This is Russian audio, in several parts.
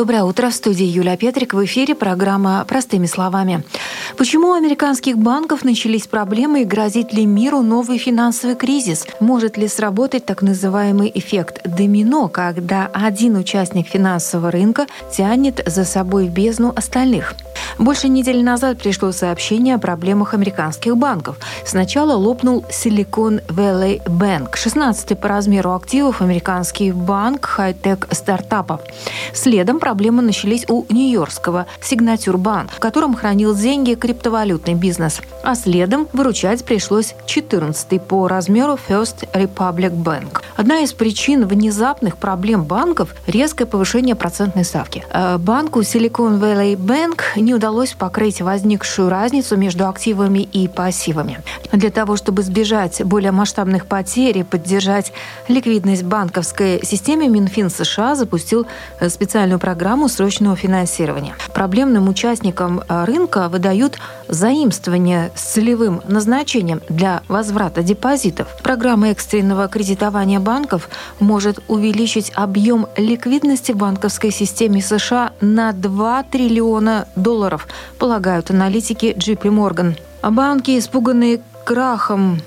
Доброе утро. В студии Юлия Петрик. В эфире программа «Простыми словами». Почему у американских банков начались проблемы и грозит ли миру новый финансовый кризис? Может ли сработать так называемый эффект домино, когда один участник финансового рынка тянет за собой в бездну остальных? Больше недели назад пришло сообщение о проблемах американских банков. Сначала лопнул Silicon Valley Bank, 16-й по размеру активов американский банк хай-тек стартапов. Следом проблемы начались у нью-йоркского Bank, в котором хранил деньги криптовалютный бизнес. А следом выручать пришлось 14-й по размеру First Republic Bank. Одна из причин внезапных проблем банков – резкое повышение процентной ставки. Э, банку Silicon Valley Bank не удалось покрыть возникшую разницу между активами и пассивами. Для того, чтобы избежать более масштабных потерь и поддержать ликвидность банковской системы, Минфин США запустил э, специальную программу срочного финансирования. Проблемным участникам э, рынка выдают заимствование с целевым назначением для возврата депозитов. Программа экстренного кредитования банков может увеличить объем ликвидности в банковской системе США на 2 триллиона долларов, полагают аналитики JP Morgan. Банки, испуганные крахом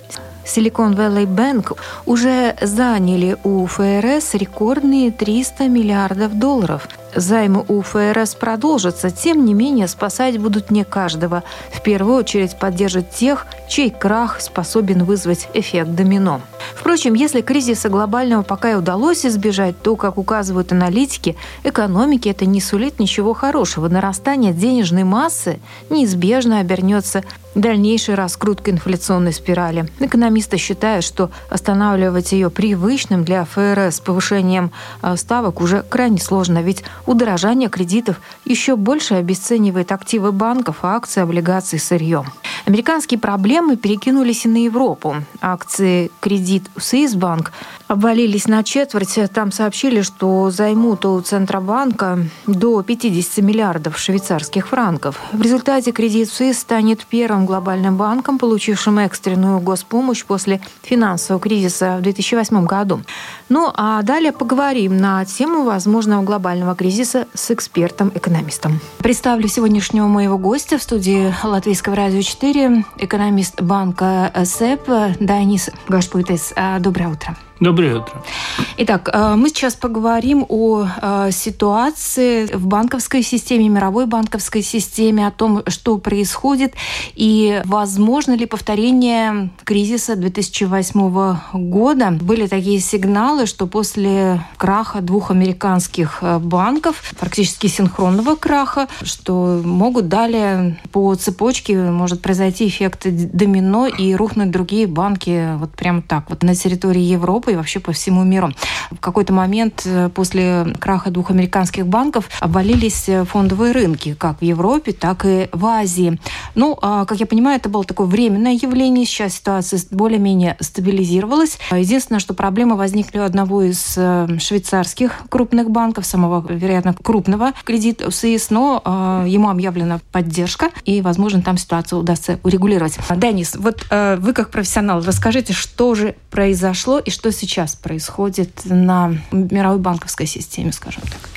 Silicon Valley Bank уже заняли у ФРС рекордные 300 миллиардов долларов. Займы у ФРС продолжатся, тем не менее спасать будут не каждого. В первую очередь поддержат тех, чей крах способен вызвать эффект домино. Впрочем, если кризиса глобального пока и удалось избежать, то, как указывают аналитики, экономике это не сулит ничего хорошего. Нарастание денежной массы неизбежно обернется дальнейшей раскруткой инфляционной спирали. Экономисты считают, что останавливать ее привычным для ФРС повышением э, ставок уже крайне сложно, ведь удорожание кредитов еще больше обесценивает активы банков, акции, облигации, сырье. Американские проблемы перекинулись и на Европу. Акции кредит у Свисбанк обвалились на четверть. Там сообщили, что займут у Центробанка до 50 миллиардов швейцарских франков. В результате кредит Суис станет первым глобальным банком, получившим экстренную госпомощь после финансового кризиса в 2008 году. Ну а далее поговорим на тему возможного глобального кризиса с экспертом-экономистом. Представлю сегодняшнего моего гостя в студии Латвийского радио 4, экономист банка СЭП Данис Гашпуйтес. Доброе утро. Доброе утро. Итак, э, мы сейчас поговорим о э, ситуации в банковской системе, мировой банковской системе, о том, что происходит и возможно ли повторение кризиса 2008 года. Были такие сигналы, что после краха двух американских э, банков, практически синхронного краха, что могут далее по цепочке может произойти эффект домино и рухнуть другие банки вот прямо так вот на территории Европы и вообще по всему миру. В какой-то момент э, после краха двух американских банков обвалились э, фондовые рынки, как в Европе, так и в Азии. Ну, а, как я понимаю, это было такое временное явление. Сейчас ситуация более-менее стабилизировалась. Единственное, что проблемы возникли у одного из э, швейцарских крупных банков, самого, вероятно, крупного кредита СИС, но ему объявлена поддержка, и, возможно, там ситуацию удастся урегулировать. Денис, вот вы как профессионал, расскажите, что же произошло и что сейчас происходит на мировой банковской системе, скажем так?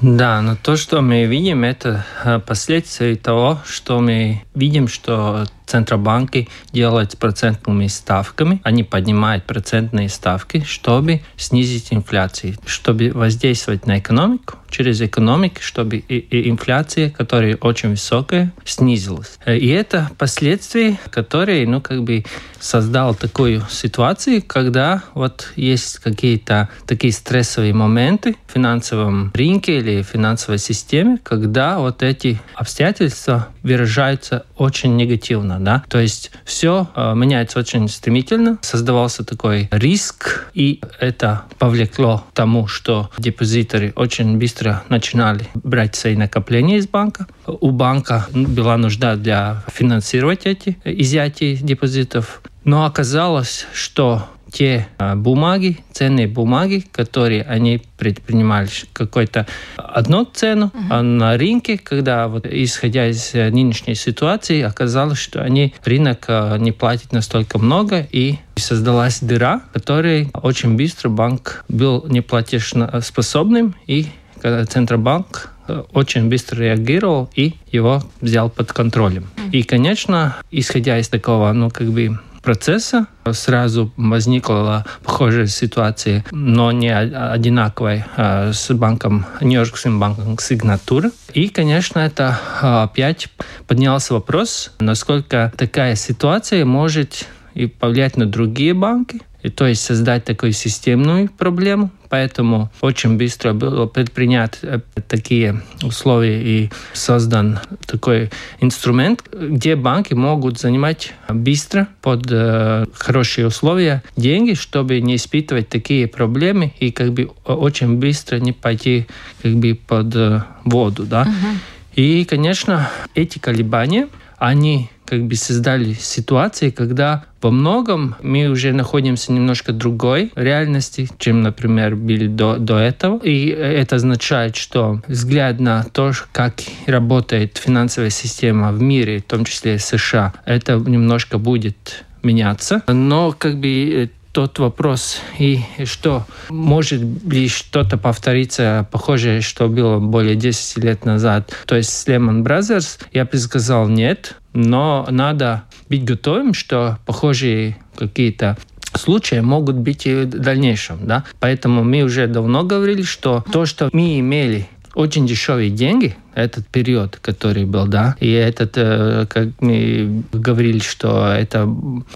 Да, но то, что мы видим, это э, последствия того, что мы видим, что Центробанки делают с процентными ставками. Они поднимают процентные ставки, чтобы снизить инфляцию, чтобы воздействовать на экономику, через экономику, чтобы и, и инфляция, которая очень высокая, снизилась. И это последствия, которые, ну, как бы создал такую ситуацию, когда вот есть какие-то такие стрессовые моменты в финансовом рынке или финансовой системе, когда вот эти обстоятельства выражаются очень негативно да, то есть все э, меняется очень стремительно, создавался такой риск, и это повлекло к тому, что депозиторы очень быстро начинали брать свои накопления из банка. У банка была нужда для финансировать эти изъятия депозитов, Но оказалось, что те а, бумаги, ценные бумаги, которые они предпринимали какой-то одну цену, uh-huh. а на рынке, когда вот исходя из э, нынешней ситуации, оказалось, что они рынок а, не платит настолько много и создалась дыра, которой очень быстро банк был неплатежоспособным и Центробанк э, очень быстро реагировал и его взял под контролем. Mm. И, конечно, исходя из такого, ну, как бы процесса сразу возникла похожая ситуация, но не одинаковая с банком, Нью-Йоркским банком Сигнатура. И, конечно, это а, опять поднялся вопрос, насколько такая ситуация может и повлиять на другие банки, и то есть создать такую системную проблему. Поэтому очень быстро было предпринят э, такие условия и создан такой инструмент, где банки могут занимать быстро под э, хорошие условия деньги, чтобы не испытывать такие проблемы и как бы очень быстро не пойти как бы под э, воду, да. Uh-huh. И, конечно, эти колебания, они как бы создали ситуации, когда во многом мы уже находимся немножко другой реальности, чем, например, были до, до этого. И это означает, что взгляд на то, как работает финансовая система в мире, в том числе США, это немножко будет меняться. Но как бы тот вопрос, и что может ли что-то повториться похожее, что было более 10 лет назад, то есть с Lehman Brothers, я бы сказал нет, но надо быть готовым, что похожие какие-то случаи могут быть и в дальнейшем. Да? Поэтому мы уже давно говорили, что то, что мы имели очень дешевые деньги, этот период, который был, да, и этот, э, как мы говорили, что это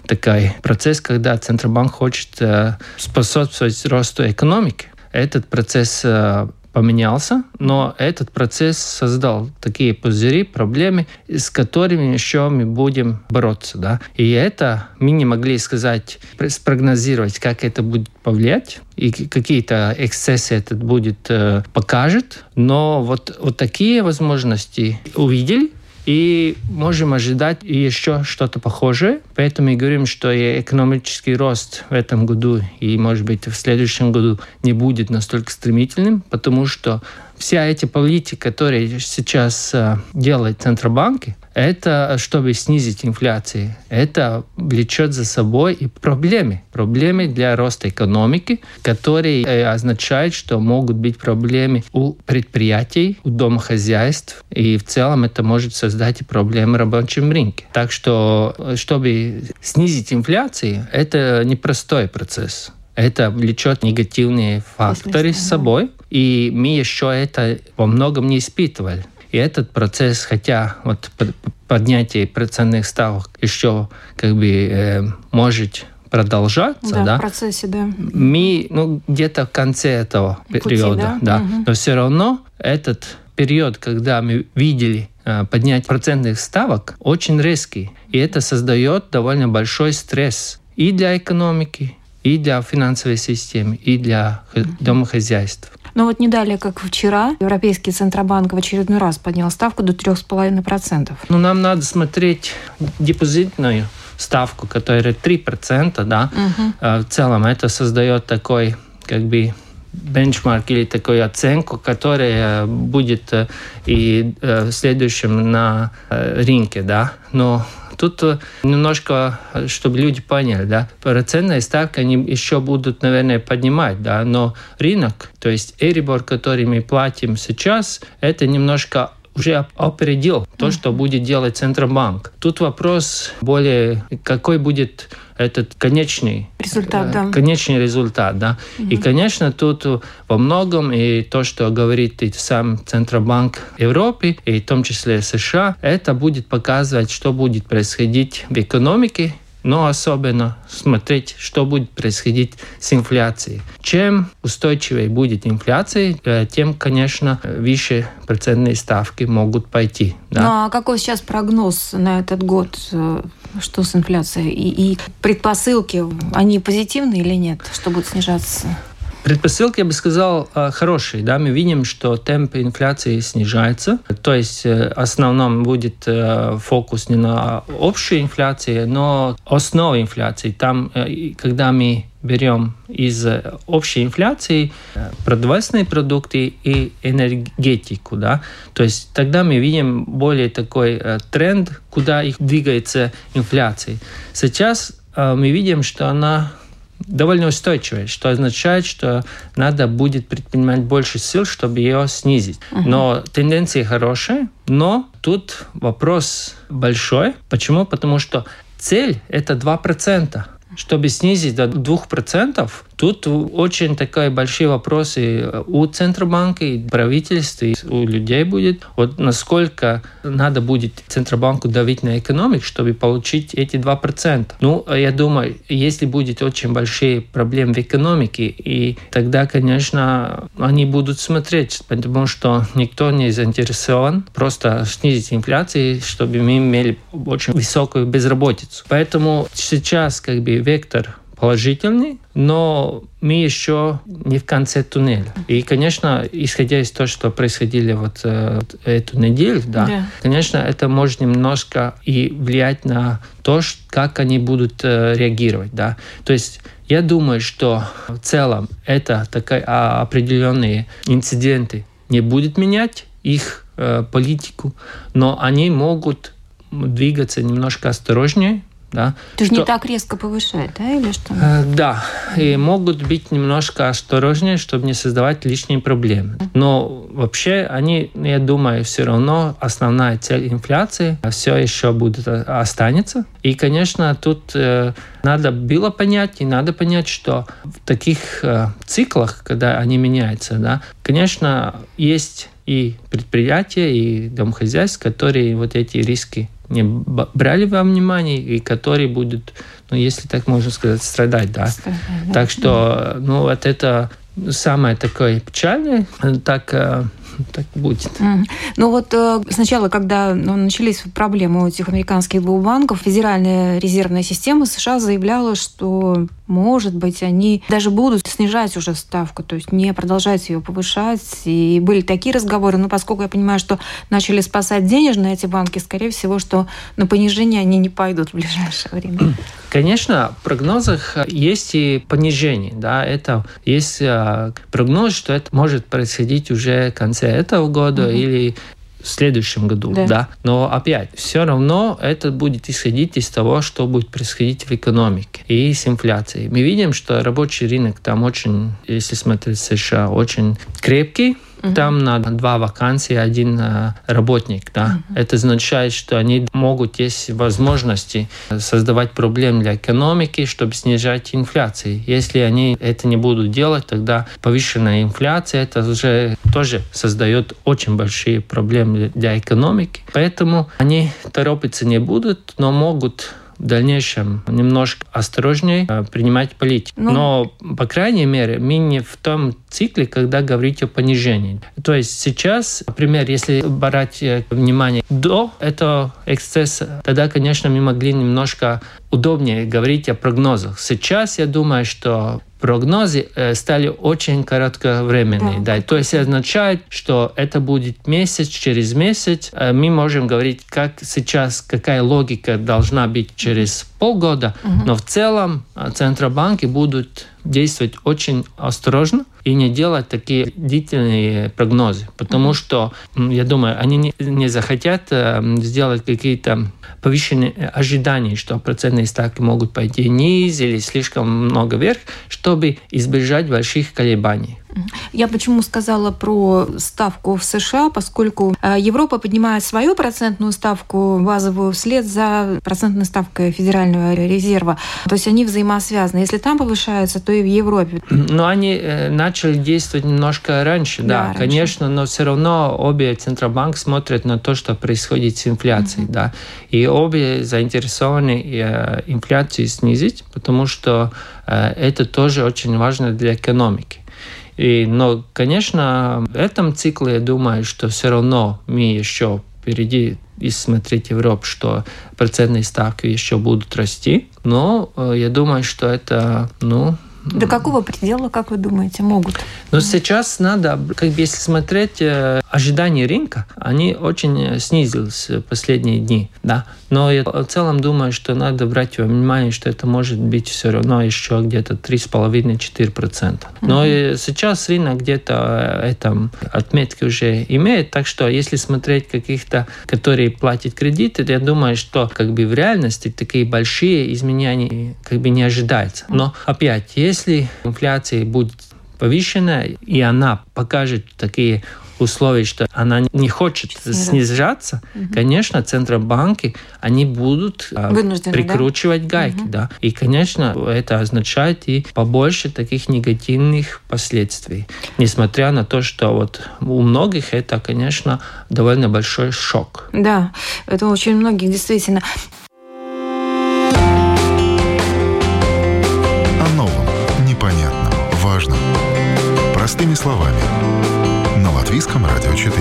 такой процесс, когда Центробанк хочет э, способствовать росту экономики. Этот процесс э, поменялся, но этот процесс создал такие пузыри, проблемы, с которыми еще мы будем бороться. Да? И это мы не могли сказать, спрогнозировать, как это будет повлиять, и какие-то эксцессы этот будет э, покажет. Но вот, вот такие возможности увидели, и можем ожидать еще что-то похожее. Поэтому мы говорим, что и экономический рост в этом году и, может быть, в следующем году не будет настолько стремительным, потому что вся эти политики, которые сейчас э, делают центробанки, это чтобы снизить инфляцию. Это влечет за собой и проблемы. Проблемы для роста экономики, которые э, означают, что могут быть проблемы у предприятий, у домохозяйств. И в целом это может создать и проблемы в рабочем рынке. Так что, э, чтобы снизить инфляцию, это непростой процесс это влечет негативные факторы с собой, и мы еще это во многом не испытывали. И этот процесс, хотя вот поднятие процентных ставок еще как бы э, может продолжаться, да, да, в процессе, да. Мы, ну, где-то в конце этого Пути, периода, да, да. Угу. но все равно этот период, когда мы видели поднятие процентных ставок, очень резкий, и это создает довольно большой стресс и для экономики, и для финансовой системы, и для домохозяйств. Но вот не далее, как вчера, Европейский Центробанк в очередной раз поднял ставку до 3,5%. Ну, нам надо смотреть депозитную ставку, которая 3%, да. Угу. В целом это создает такой, как бы, бенчмарк или такую оценку, которая будет э, и э, в следующем на рынке, да. Но Тут э, немножко, э, чтобы люди поняли, да, процентные ставки они еще будут, наверное, поднимать, да, но рынок, то есть Эрибор, который мы платим сейчас, это немножко уже опередил то, что будет делать Центробанк. Тут вопрос более, какой будет этот конечный результат, да. конечный результат, да. Угу. И, конечно, тут во многом и то, что говорит и сам Центробанк Европы, и в том числе США, это будет показывать, что будет происходить в экономике но особенно смотреть, что будет происходить с инфляцией. Чем устойчивее будет инфляция, э, тем, конечно, выше процентные ставки могут пойти. Да? Ну а какой сейчас прогноз на этот год? Э, что с инфляцией? И, и предпосылки, они позитивные или нет, что будет снижаться? Предпосылки, я бы сказал, э, хорошие. Да? Мы видим, что темп инфляции снижается. То есть в основном будет фокус не на общей инфляции, но основе инфляции. Там, когда мы берем из общей инфляции продовольственные продукты и энергетику, да, то есть тогда мы видим более такой тренд, куда их двигается инфляция. Сейчас мы видим, что она довольно устойчивая, что означает, что надо будет предпринимать больше сил, чтобы ее снизить. Uh-huh. Но тенденция хорошая, но тут вопрос большой. Почему? Потому что цель это 2%. Чтобы снизить до 2%, Тут очень такие большие вопросы у Центробанка, и правительства, и у людей будет. Вот насколько надо будет Центробанку давить на экономику, чтобы получить эти 2%. Ну, я думаю, если будет очень большие проблемы в экономике, и тогда, конечно, они будут смотреть, потому что никто не заинтересован просто снизить инфляцию, чтобы мы имели очень высокую безработицу. Поэтому сейчас как бы вектор положительный, но мы еще не в конце туннеля. И, конечно, исходя из того, что происходили вот э, эту неделю, да, да, конечно, это может немножко и влиять на то, как они будут э, реагировать, да. То есть я думаю, что в целом это такие а, определенные инциденты не будет менять их э, политику, но они могут двигаться немножко осторожнее, да, То есть что... не так резко повышать, да, или что? Э, да, и могут быть немножко осторожнее, чтобы не создавать лишние проблемы. Но вообще они, я думаю, все равно основная цель инфляции все еще будет э, останется. И, конечно, тут э, надо было понять, и надо понять, что в таких э, циклах, когда они меняются, да, конечно, есть и предприятия, и домохозяйства, которые вот эти риски не брали во внимание и которые будут, ну, если так можно сказать, страдать, да. Страдать, да. Так что, ну, вот это самое такое печальное, так э, так будет. Ну вот э, сначала, когда ну, начались проблемы у этих американских банков, Федеральная резервная система США заявляла, что, может быть, они даже будут снижать уже ставку, то есть не продолжать ее повышать. И были такие разговоры, но поскольку я понимаю, что начали спасать денежные эти банки, скорее всего, что на понижение они не пойдут в ближайшее время. Конечно, в прогнозах есть и понижение. Да, это есть э, прогноз, что это может происходить уже в конце этого года угу. или в следующем году, да. да. Но опять, все равно это будет исходить из того, что будет происходить в экономике и с инфляцией. Мы видим, что рабочий рынок там очень, если смотреть США, очень крепкий, Угу. Там на два вакансии один э, работник. Да? Угу. Это означает, что они могут, есть возможности создавать проблемы для экономики, чтобы снижать инфляцию. Если они это не будут делать, тогда повышенная инфляция, это уже тоже создает очень большие проблемы для экономики. Поэтому они торопиться не будут, но могут в дальнейшем немножко осторожнее э, принимать политику. Ну... Но, по крайней мере, мы не в том цикле, когда говорить о понижении. То есть сейчас, например, если брать э, внимание до этого эксцесса, тогда, конечно, мы могли немножко удобнее говорить о прогнозах. Сейчас я думаю, что прогнозы э, стали очень кратковременные. Да. Да. То есть означает, что это будет месяц, через месяц э, мы можем говорить, как сейчас, какая логика должна быть через полгода, угу. но в целом э, центробанки будут действовать очень осторожно и не делать такие длительные прогнозы, потому mm-hmm. что, я думаю, они не, не захотят э, сделать какие-то повышенные ожидания, что процентные ставки могут пойти вниз или слишком много вверх, чтобы избежать больших колебаний. Я почему сказала про ставку в США, поскольку э, Европа поднимает свою процентную ставку базовую вслед за процентной ставкой Федерального резерва. То есть они взаимосвязаны. Если там повышается, то и в Европе. Но они э, начали действовать немножко раньше, да, да раньше. конечно, но все равно обе Центробанк смотрят на то, что происходит с инфляцией, угу. да, и обе заинтересованы э, инфляцию снизить, потому что это тоже очень важно для экономики. И, но, конечно, в этом цикле я думаю, что все равно мы еще впереди и смотреть Европу, что процентные ставки еще будут расти. Но э, я думаю, что это, ну, До какого предела, как вы думаете, могут? Но сейчас надо, как бы если смотреть э, ожидания рынка, они очень снизились в последние дни, да. Но я в целом думаю, что надо брать во внимание, что это может быть все равно еще где-то 3,5-4%. Но угу. сейчас рынок где-то э, это отметки уже имеет, так что если смотреть каких-то, которые платят кредиты, я думаю, что как бы в реальности такие большие изменения как бы не ожидается. Но опять, если инфляция будет повышенная, и она покажет такие условий, что она не хочет снижаться, снижаться угу. конечно, центробанки, они будут а, Вынуждены, прикручивать да? гайки. Угу. Да. И, конечно, это означает и побольше таких негативных последствий. Несмотря на то, что вот у многих это, конечно, довольно большой шок. Да, это очень многих действительно. О новом, непонятном, важном. Простыми словами Латвийском радио 4.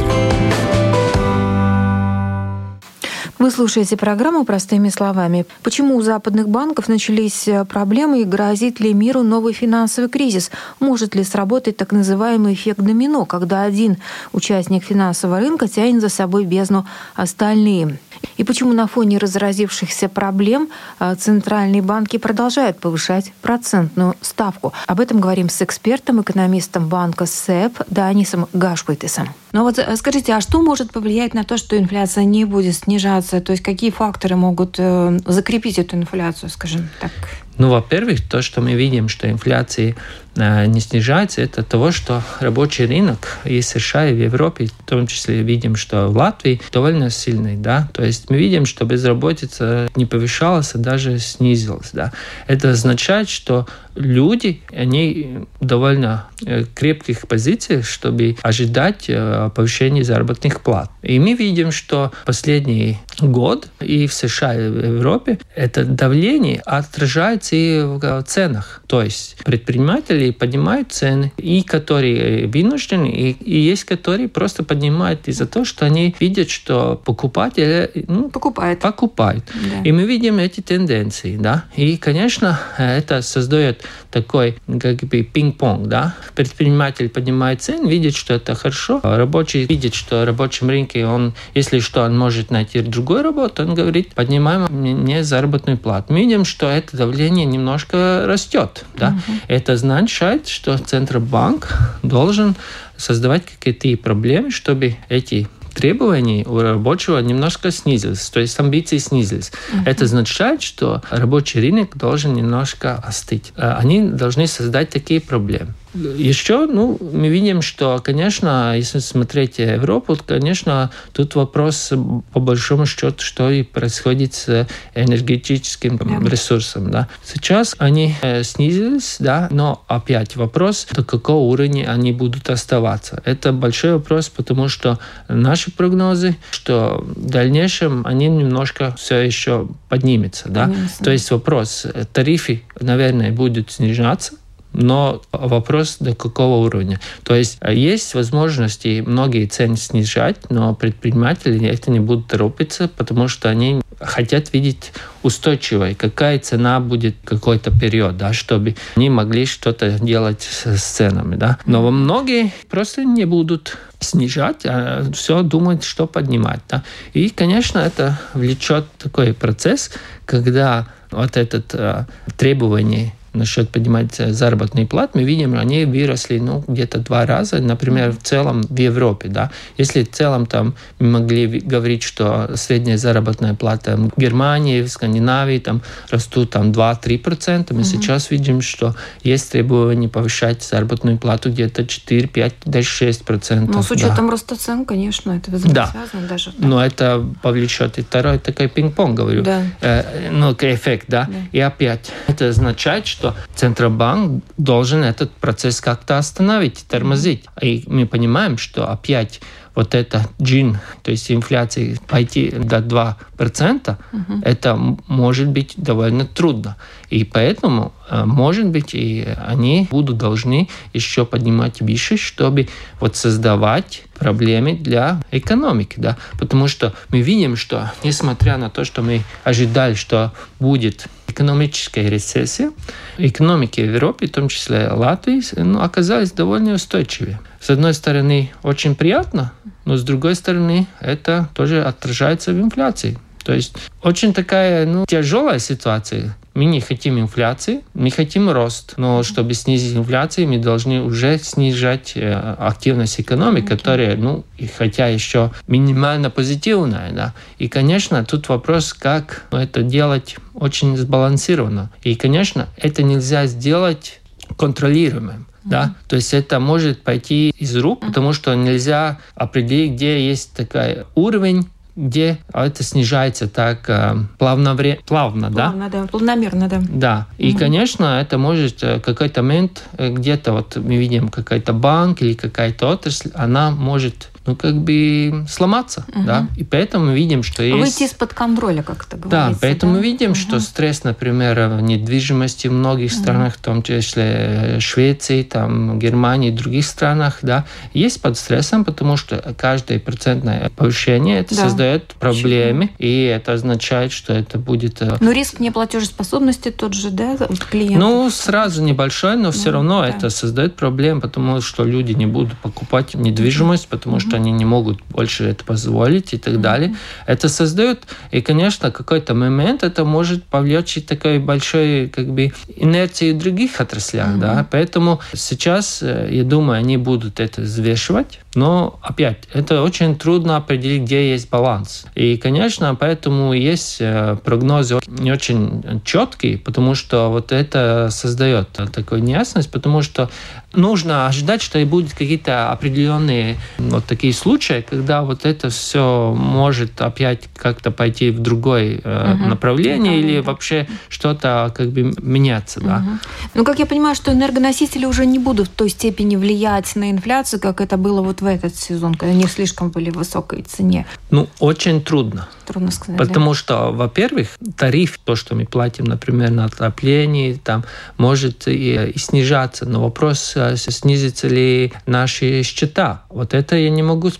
Вы слушаете программу «Простыми словами». Почему у западных банков начались э, проблемы и грозит ли миру новый финансовый кризис? Может ли сработать так называемый эффект домино, когда один участник финансового рынка тянет за собой бездну остальные? И почему на фоне разразившихся проблем э, центральные банки продолжают повышать процентную ставку? Об этом говорим с экспертом, экономистом банка СЭП Данисом Гашпайтесом. Но ну вот э, скажите, а что может повлиять на то, что инфляция не будет снижаться? То есть какие факторы могут э, закрепить эту инфляцию, скажем так? Ну, во-первых, то, что мы видим, что инфляция э, не снижается, это того, что рабочий рынок и США, и в Европе, в том числе видим, что в Латвии довольно сильный, да, то есть мы видим, что безработица не повышалась, а даже снизилась, да. Это означает, что люди, они довольно э, крепких позициях, чтобы ожидать э, повышения заработных плат. И мы видим, что последний год и в США, и в Европе это давление отражается и в ценах. То есть предприниматели поднимают цены, и которые вынуждены, и, и есть которые просто поднимают из-за того, что они видят, что покупатели ну, покупают. покупают. Да. И мы видим эти тенденции. Да? И, конечно, это создает такой как бы пинг-понг, да. Предприниматель поднимает цены, видит, что это хорошо, рабочий видит, что в рабочем рынке он, если что, он может найти другую работу, он говорит, поднимаем мне заработную плату. Мы видим, что это давление немножко растет, да. Угу. Это означает, что Центробанк должен создавать какие-то проблемы, чтобы эти требований у рабочего немножко снизились, то есть амбиции снизились. Uh-huh. Это означает, что рабочий рынок должен немножко остыть. А они должны создать такие проблемы. Еще, ну, мы видим, что, конечно, если смотреть Европу, то, конечно, тут вопрос по большому счету, что и происходит с энергетическим yeah. ресурсом, да. Сейчас они э, снизились, да, но опять вопрос, до какого уровня они будут оставаться. Это большой вопрос, потому что наши прогнозы, что в дальнейшем они немножко все еще поднимется, да. Конечно. То есть вопрос, тарифы, наверное, будут снижаться, но вопрос до какого уровня. То есть э, есть возможности многие цены снижать, но предприниматели это не будут торопиться, потому что они хотят видеть устойчивой, какая цена будет какой-то период, да, чтобы они могли что-то делать с ценами. Да. Но многие просто не будут снижать, а все думают, что поднимать. Да. И, конечно, это влечет такой процесс, когда вот это э, требование насчет поднимать заработные платы, мы видим, они выросли ну, где-то два раза, например, в целом в Европе. Да? Если в целом там мы могли говорить, что средняя заработная плата в Германии, в Скандинавии там растут там 2-3%, мы угу. сейчас видим, что есть требование повышать заработную плату где-то 4, 5, даже 6%. Ну, с учетом да. роста цен, конечно, это да. даже. Да. Но это повлечет и второй такой пинг-понг, говорю. Да. Э, ну, эффект, да? да. И опять это означает, что что Центробанк должен этот процесс как-то остановить, тормозить. И мы понимаем, что опять вот это джин, то есть инфляция пойти до 2%, угу. это может быть довольно трудно. И поэтому, э, может быть, и они будут должны еще поднимать выше, чтобы вот создавать проблемы для экономики. Да? Потому что мы видим, что несмотря на то, что мы ожидали, что будет экономическая рецессия, экономики в Европе, в том числе Латвии, ну, оказались довольно устойчивые. С одной стороны, очень приятно, но с другой стороны, это тоже отражается в инфляции. То есть очень такая ну, тяжелая ситуация. Мы не хотим инфляции, мы хотим рост. Но чтобы снизить инфляцию, мы должны уже снижать э, активность экономики, okay. которая, ну, и хотя еще минимально позитивная. Да. И, конечно, тут вопрос, как это делать очень сбалансированно. И, конечно, это нельзя сделать контролируемым. Да? То есть это может пойти из рук, потому что нельзя определить, где есть такой уровень где это снижается так э, плавно, вре... плавно, плавно, да? да, планомерно, да. Да, и, угу. конечно, это может э, какой-то момент, э, где-то вот мы видим какой-то банк или какая-то отрасль, она может ну, как бы сломаться, угу. да, и поэтому мы видим, что есть... Выйти из-под контроля, как это говорится. Да, поэтому да? мы видим, угу. что стресс, например, в недвижимости в многих угу. странах, в том числе Швеции, там, Германии других странах, да, есть под стрессом, потому что каждое процентное повышение это да. создает проблемы, Почему? и это означает, что это будет... Э, но риск неплатежеспособности тот же, да, клиент? Ну, сразу небольшой, но все ну, равно да. это создает проблемы, потому что люди не будут покупать недвижимость, потому что что они не могут больше это позволить и так далее. Это создает, и, конечно, какой-то момент это может повлечь такой большой как бы инерции в других отраслях, mm-hmm. да, поэтому сейчас, э, я думаю, они будут это взвешивать, но опять, это очень трудно определить, где есть баланс. И, конечно, поэтому есть э, прогнозы не очень четкие, потому что вот это создает такую неясность, потому что нужно ожидать, что и будут какие-то определенные вот такие случаи, когда вот это все может опять как-то пойти в другое угу. направление или вообще что-то как бы меняться, да. Угу. Ну, как я понимаю, что энергоносители уже не будут в той степени влиять на инфляцию, как это было вот в этот сезон, когда они слишком были в высокой цене. Ну, очень трудно. Трудно сказать. Потому да? что, во-первых, тариф, то, что мы платим, например, на отопление, там может и, и снижаться, но вопрос снизится ли наши счета. Вот это я не могу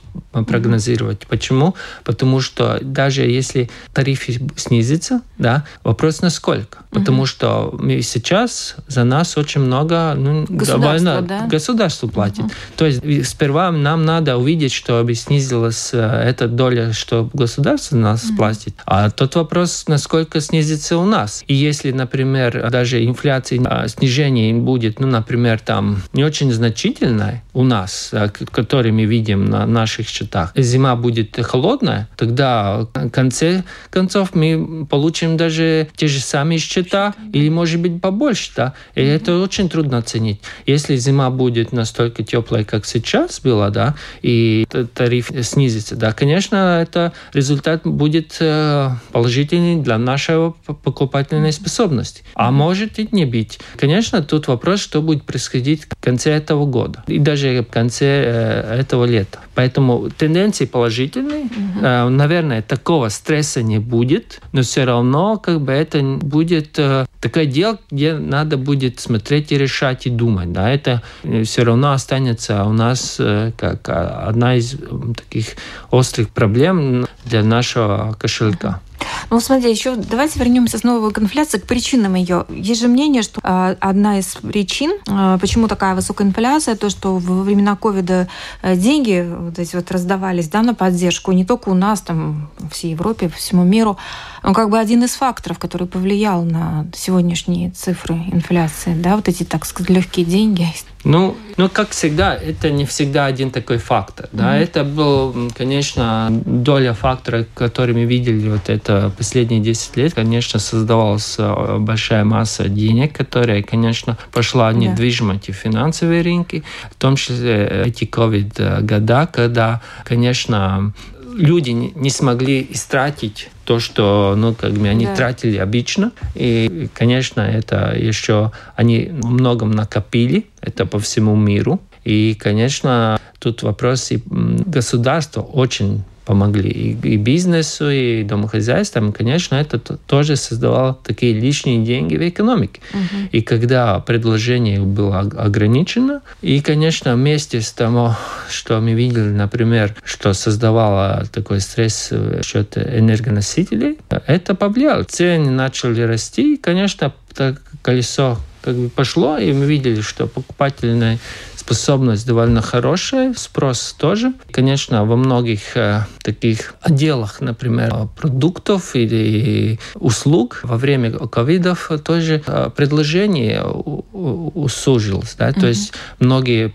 прогнозировать. Mm-hmm. Почему? Потому что даже если тариф снизится, да, вопрос насколько. Mm-hmm. Потому что мы сейчас за нас очень много ну, довольно да? государство платит. Mm-hmm. То есть сперва нам надо увидеть, чтобы снизилась э, эта доля, что государство нас mm-hmm. платит. А тот вопрос, насколько снизится у нас. И если, например, даже инфляция, а, снижение будет, ну, например, там не очень значительное у нас, э, который мы видим на наших счетах, зима будет холодная, тогда в конце концов мы получим даже те же самые счета или, может быть, побольше. Да? И mm-hmm. это очень трудно оценить. Если зима будет настолько теплая, как сейчас была, да, и тариф снизится, да, конечно, это результат будет э, положительный для нашей покупательной способности. А может и не быть. Конечно, тут вопрос, что будет происходить в конце этого года и даже в конце э, этого лета. Поэтому тенденции положительные. Угу. Наверное, такого стресса не будет, но все равно как бы это будет э, такое дело, где надо будет смотреть и решать и думать. Да, это все равно останется у нас как одна из таких острых проблем для нашего кошелька. Ну, смотри, еще давайте вернемся снова к инфляции, к причинам ее. Есть же мнение, что э, одна из причин, э, почему такая высокая инфляция, то, что во времена ковида э, деньги вот эти вот раздавались да, на поддержку не только у нас, там, всей Европе, всему миру, он как бы один из факторов, который повлиял на сегодняшние цифры инфляции, да, вот эти, так сказать, легкие деньги. Ну, ну, как всегда, это не всегда один такой фактор. Да? Mm-hmm. Это был, конечно, доля фактора, который мы видели вот это последние 10 лет. Конечно, создавалась э, большая масса денег, которая, конечно, пошла в недвижимость и финансовые рынки, в том числе эти ковид-года, когда, конечно, люди не смогли истратить то, что ну, как бы они да. тратили обычно. И, конечно, это еще они многом накопили, это по всему миру. И, конечно, тут вопрос и государство очень помогли и, и бизнесу, и домохозяйствам. Конечно, это тоже создавало такие лишние деньги в экономике. Угу. И когда предложение было ограничено, и, конечно, вместе с тому, что мы видели, например, что создавало такой стресс в счет энергоносителей, это повлияло. Цены начали расти, и, конечно, так колесо как бы пошло, и мы видели, что покупательная способность довольно хорошая, спрос тоже. Конечно, во многих э, таких отделах, например, продуктов или услуг во время ковидов тоже э, предложение усужилось. Да? Mm-hmm. То есть многие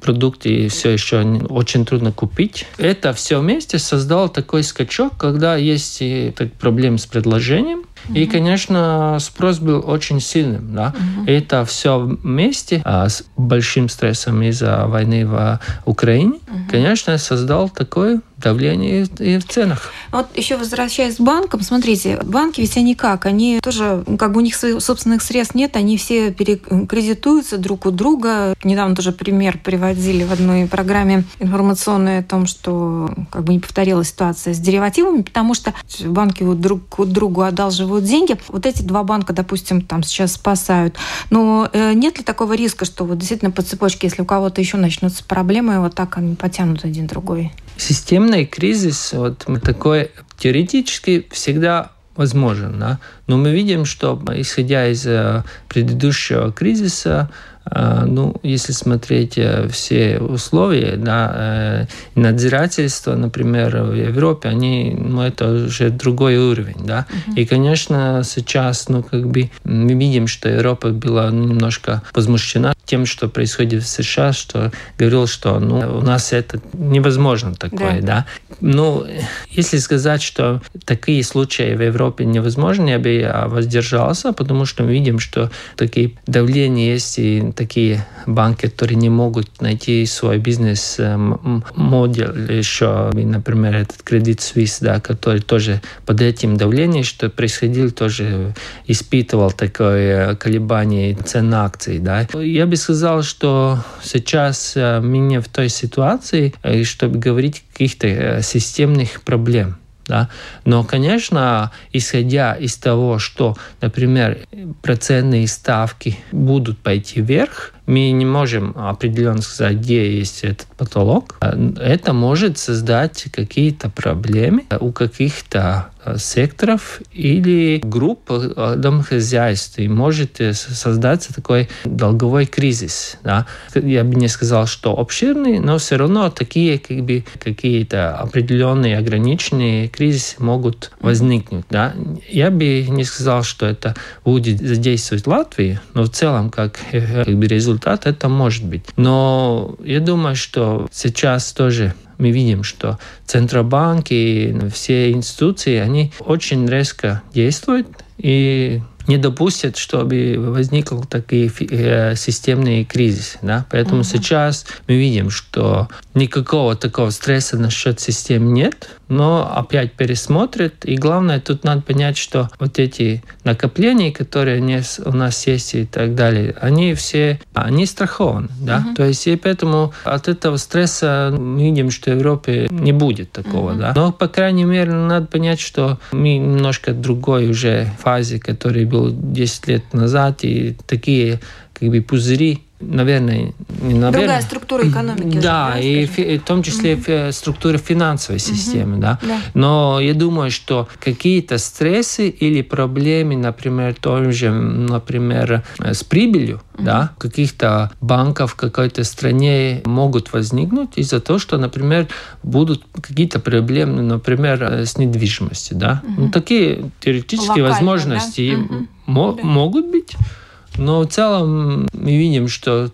продукты все еще очень трудно купить. Это все вместе создало такой скачок, когда есть так, проблемы с предложением, Угу. И, конечно, спрос был очень сильным. Да? Угу. Это все вместе а, с большим стрессом из-за войны в Украине, угу. конечно, создал такой давление и в ценах. Вот еще возвращаясь к банкам, смотрите, банки ведь они как? Они тоже, как бы у них своих собственных средств нет, они все перекредитуются друг у друга. Недавно тоже пример приводили в одной программе информационной о том, что как бы не повторилась ситуация с деривативами, потому что банки вот друг у другу одалживают деньги. Вот эти два банка, допустим, там сейчас спасают. Но э, нет ли такого риска, что вот действительно по цепочке, если у кого-то еще начнутся проблемы, вот так они потянут один другой? Системный кризис, вот такой теоретически всегда возможен, да? но мы видим, что исходя из э, предыдущего кризиса, ну, если смотреть э, все условия, да, надзирательство, например, в Европе, они, ну, это уже другой уровень, да. Uh-huh. И, конечно, сейчас, ну, как бы мы видим, что Европа была немножко возмущена тем, что происходит в США, что говорил, что ну, у нас это невозможно такое, да. да. Ну, если сказать, что такие случаи в Европе невозможны, я бы воздержался, потому что мы видим, что такие давления есть и такие банки, которые не могут найти свой бизнес-модель еще, например, этот кредит Suisse, да, который тоже под этим давлением, что происходило, тоже испытывал такое колебание цен акций, да. Я бы сказал, что сейчас э, мы не в той ситуации, э, чтобы говорить каких-то э, системных проблем. Да? Но, конечно, исходя из того, что, например, процентные ставки будут пойти вверх, мы не можем определенно сказать, где есть этот потолок. Это может создать какие-то проблемы у каких-то э, секторов или групп э, домохозяйств. И может э, создаться такой долговой кризис. Да? Я бы не сказал, что обширный, но все равно такие как бы, какие-то определенные ограниченные кризисы могут возникнуть. Да? Я бы не сказал, что это будет задействовать Латвию, но в целом как, как бы результат это может быть. Но я думаю, что сейчас тоже мы видим, что Центробанк и все институции, они очень резко действуют, и не допустят, чтобы возникл такие э, системные кризисы. Да? Поэтому угу. сейчас мы видим, что никакого такого стресса насчет систем нет, но опять пересмотрят. И главное, тут надо понять, что вот эти накопления, которые у нас есть и так далее, они все, они страхованы. Да? Угу. То есть и поэтому от этого стресса мы видим, что в Европе не будет такого. Угу. Да? Но, по крайней мере, надо понять, что мы немножко другой уже фазе, который был 10 лет назад, и такие как бы пузыри наверное, не наверное. Другая структура экономики. Да, и, и в том числе mm-hmm. структура финансовой системы, mm-hmm. да. да. Но я думаю, что какие-то стрессы или проблемы, например, том же, например, с прибылью, mm-hmm. да, каких-то банков в какой-то стране могут возникнуть из-за того, что, например, будут какие-то проблемы, например, с недвижимостью, да. Mm-hmm. Ну, такие теоретические Локально, возможности да? мо- да. могут быть. Но в целом мы видим, что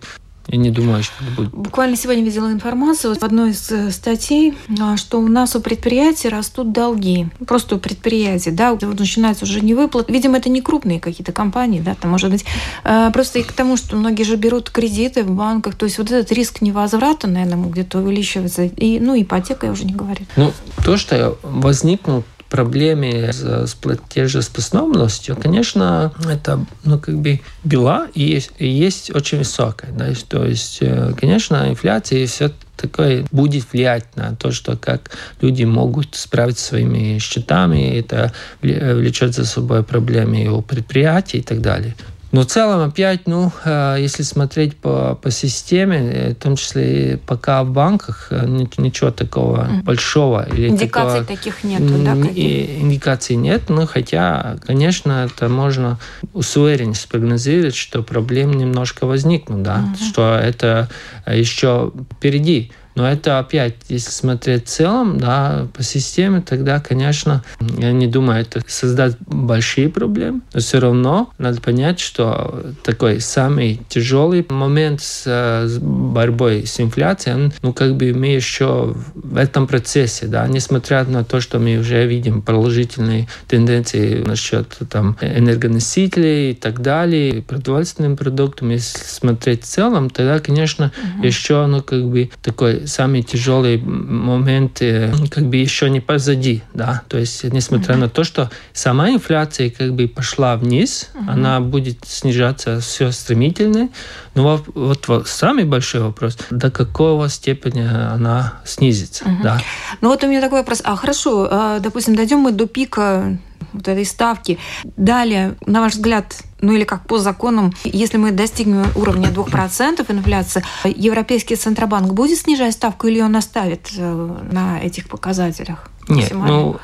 я не думаю, что это будет. Буквально сегодня видела информацию в одной из э, статей, а, что у нас у предприятий растут долги. Просто у предприятий, да, вот начинается уже не выплат. Видимо, это не крупные какие-то компании, да, там может быть. А, просто и к тому, что многие же берут кредиты в банках, то есть вот этот риск невозврата, наверное, где-то увеличивается. И, ну, ипотека я уже не говорю. Ну, то, что возникнут проблеме с платежеспособностью, конечно, это, ну, как бы бела и есть, и есть очень высокая. Да? То есть, э, конечно, инфляция и все такое будет влиять на то, что как люди могут справиться своими счетами, это влечет за собой проблемы у предприятий и так далее. Но в целом опять, ну, э, если смотреть по, по системе, э, в том числе и пока в банках, э, ничего такого mm. большого. Или Индикаций такого, таких нет, да? И, индикаций нет, но хотя, конечно, это можно с уверенностью спрогнозировать, что проблем немножко возникнут, да, mm-hmm. что это еще впереди. Но это опять, если смотреть в целом, да, по системе, тогда, конечно, я не думаю, это создаст большие проблемы. Но все равно надо понять, что такой самый тяжелый момент с, с борьбой с инфляцией, он, ну, как бы мы еще в этом процессе, да, несмотря на то, что мы уже видим положительные тенденции насчет там энергоносителей и так далее, продовольственным продуктам, если смотреть в целом, тогда, конечно, угу. еще, ну, как бы такой самые тяжелые моменты как бы еще не позади, да, то есть несмотря mm-hmm. на то, что сама инфляция как бы пошла вниз, mm-hmm. она будет снижаться все стремительно, но вот, вот самый большой вопрос, до какого степени она снизится, mm-hmm. да. Ну вот у меня такой вопрос, а хорошо, а, допустим, дойдем мы до пика вот этой ставки. Далее, на ваш взгляд, ну или как по законам, если мы достигнем уровня 2% инфляции, Европейский Центробанк будет снижать ставку или он оставит э, на этих показателях? Нет, ну,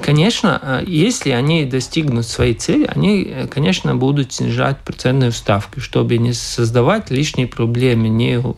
Конечно, если они достигнут своей цели, они, конечно, будут снижать процентную ставку, чтобы не создавать лишние проблемы ни у,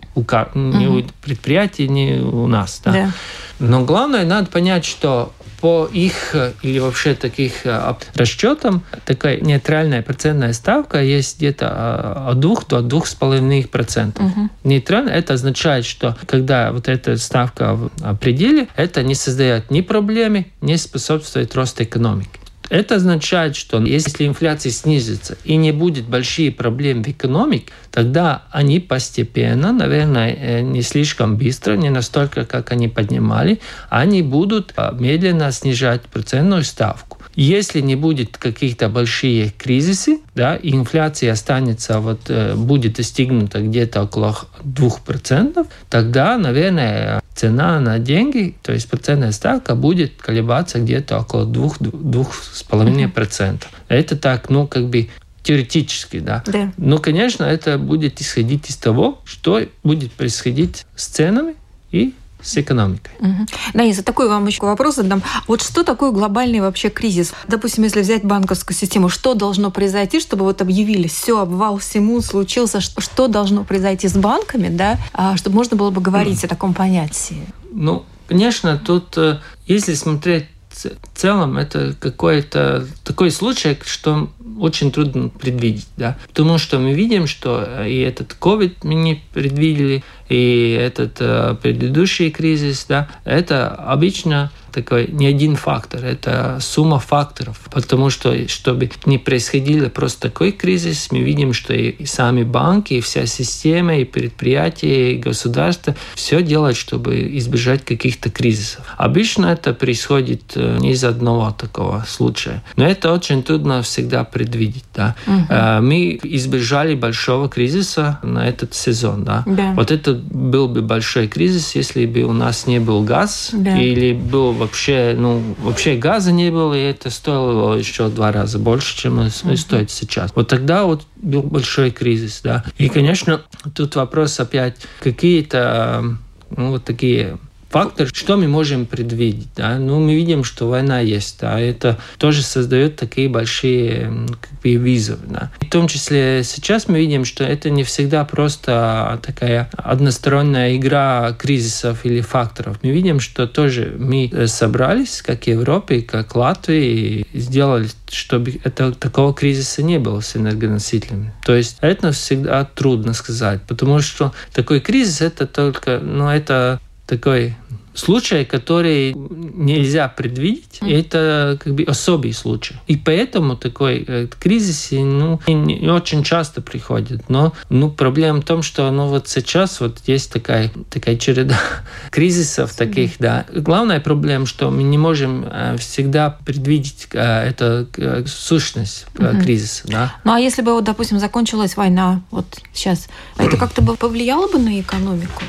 ни у предприятий, ни у нас. Да? Да. Но главное, надо понять, что по их э, или вообще таких э, расчетам такая нейтральная процентная ставка есть где-то э, от 2 до 2,5 процентов. Угу. Нейтрально это означает, что когда вот эта ставка в пределе, это не создает ни проблемы, не способствует росту экономики. Это означает, что если инфляция снизится и не будет больших проблем в экономике, тогда они постепенно, наверное, э, не слишком быстро, не настолько, как они поднимали, они будут а, медленно снижать процентную ставку. Если не будет каких-то больших кризисов, да, и инфляция останется, вот, э, будет достигнута где-то около 2%, тогда, наверное, цена на деньги, то есть процентная ставка будет колебаться где-то около 2-2,5%. Это так, ну, как бы теоретически, да. да. Но, конечно, это будет исходить из того, что будет происходить с ценами и с экономикой. Угу. Наиза, такой вам еще вопрос задам. Вот что такое глобальный вообще кризис? Допустим, если взять банковскую систему, что должно произойти, чтобы вот объявили, все, обвал всему случился, что должно произойти с банками, да, а, чтобы можно было бы говорить mm. о таком понятии? Ну, конечно, тут, э, если смотреть в целом это какой-то такой случай, что очень трудно предвидеть, да, потому что мы видим, что э, и этот COVID мы не предвидели, и этот э, предыдущий кризис, да, это обычно такой не один фактор, это сумма факторов. Потому что, чтобы не происходило просто такой кризис, мы видим, что и, сами банки, и вся система, и предприятия, и государство все делают, чтобы избежать каких-то кризисов. Обычно это происходит э, не из одного такого случая. Но это очень трудно всегда предвидеть. Да? Угу. Мы избежали большого кризиса на этот сезон. Да? Да. Вот это был бы большой кризис, если бы у нас не был газ да. или был вообще, ну, вообще газа не было, и это стоило еще два раза больше, чем mm-hmm. стоит сейчас. Вот тогда вот был большой кризис, да. И, конечно, тут вопрос опять, какие-то ну, вот такие фактор, что мы можем предвидеть. Да? Ну, мы видим, что война есть, да, это тоже создает такие большие как бы, визовы. Да? В том числе сейчас мы видим, что это не всегда просто такая односторонняя игра кризисов или факторов. Мы видим, что тоже мы собрались, как Европе, как Латвии, и сделали, чтобы это, такого кризиса не было с энергоносителями. То есть это всегда трудно сказать, потому что такой кризис это только, ну, это такой случай, который нельзя предвидеть, это как бы особый случай. И поэтому такой э, кризис ну, не, очень часто приходит. Но ну, проблема в том, что ну, вот сейчас вот есть такая, такая череда кризисов таких, да. Главная проблема, что мы не можем э, всегда предвидеть э, эту сущность mm-hmm. кризиса. Да. Ну а если бы, вот, допустим, закончилась война вот сейчас, это как-то бы повлияло бы на экономику?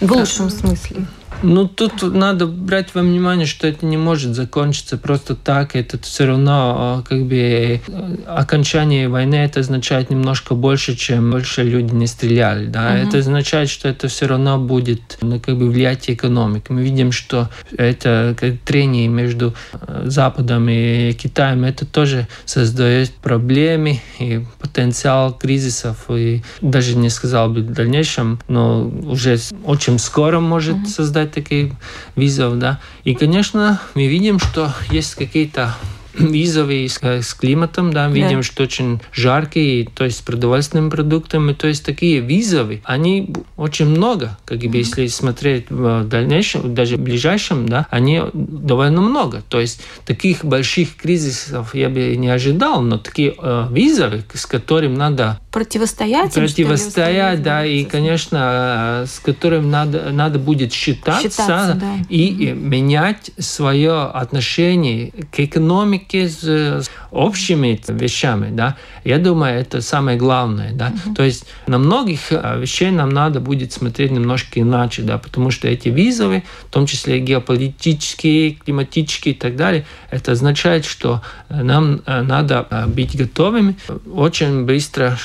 В лучшем смысле. Ну, тут надо брать во внимание, что это не может закончиться просто так. Это все равно а, как бы окончание войны это означает немножко больше, чем больше люди не стреляли. Да? Угу. Это означает, что это все равно будет ну, как бы влиять экономику. Мы видим, что это как, трение между э, Западом и Китаем это тоже создает проблемы и потенциал кризисов. И даже не сказал бы в дальнейшем, но уже очень скоро может угу. создать таких визов, да. И, конечно, мы видим, что есть какие-то визовые с, с климатом, да, видим, да. что очень жаркие, то есть с продовольственными продуктами, то есть такие визовые, они очень много, как бы, mm-hmm. если смотреть в дальнейшем, даже в ближайшем, да, они довольно много, то есть таких больших кризисов я бы не ожидал, но такие э, визовые, с которыми надо противостоять, противостоять, да, и, конечно, э, с которым надо надо будет считаться, считаться да. и mm-hmm. менять свое отношение к экономике с общими вещами, да, я думаю, это самое главное, да. Mm-hmm. То есть на многих э, вещей нам надо будет смотреть немножко иначе, да, потому что эти визовые, в том числе геополитические, климатические и так далее, это означает, что э, нам э, надо быть готовыми очень быстро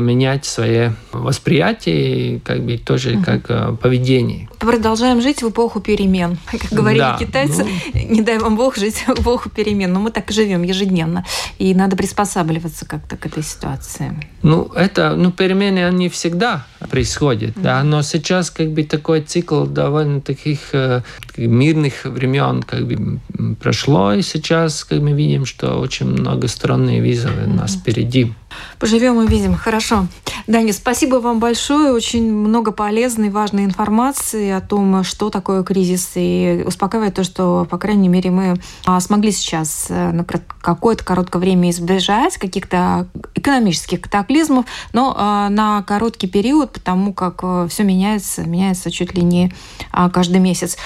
менять свое восприятие и как бы тоже mm-hmm. как поведение. Продолжаем жить в эпоху перемен. Как говорили да, китайцы, ну... не дай вам Бог жить в эпоху перемен. Но мы так живем ежедневно. И надо приспосабливаться как-то к этой ситуации. Ну, это, ну, перемены, они всегда происходят, mm-hmm. да, но сейчас как бы такой цикл довольно таких э, мирных времен как бы прошло, и сейчас как мы видим, что очень многостранные визы mm-hmm. у нас впереди. Поживем и видим. Хорошо. Даня, спасибо вам большое. Очень много полезной, важной информации о том, что такое кризис. И успокаивает то, что, по крайней мере, мы а, смогли сейчас э, на какое-то короткое время избежать каких-то экономических катаклизмов, но а, на короткий период, потому как э, все меняется, меняется чуть ли не а, каждый месяц.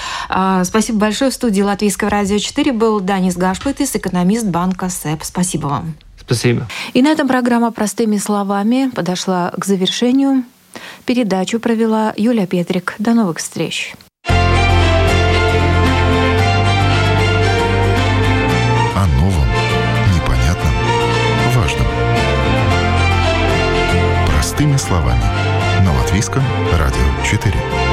Спасибо большое. В студии Латвийского радио 4 был Данис Гашпытис, экономист банка СЭП. Спасибо вам. Спасибо. И на этом программа «Простыми словами» подошла к завершению. Передачу провела Юлия Петрик. До новых встреч. О новом, непонятном, важном. Простыми словами. На Латвийском радио 4.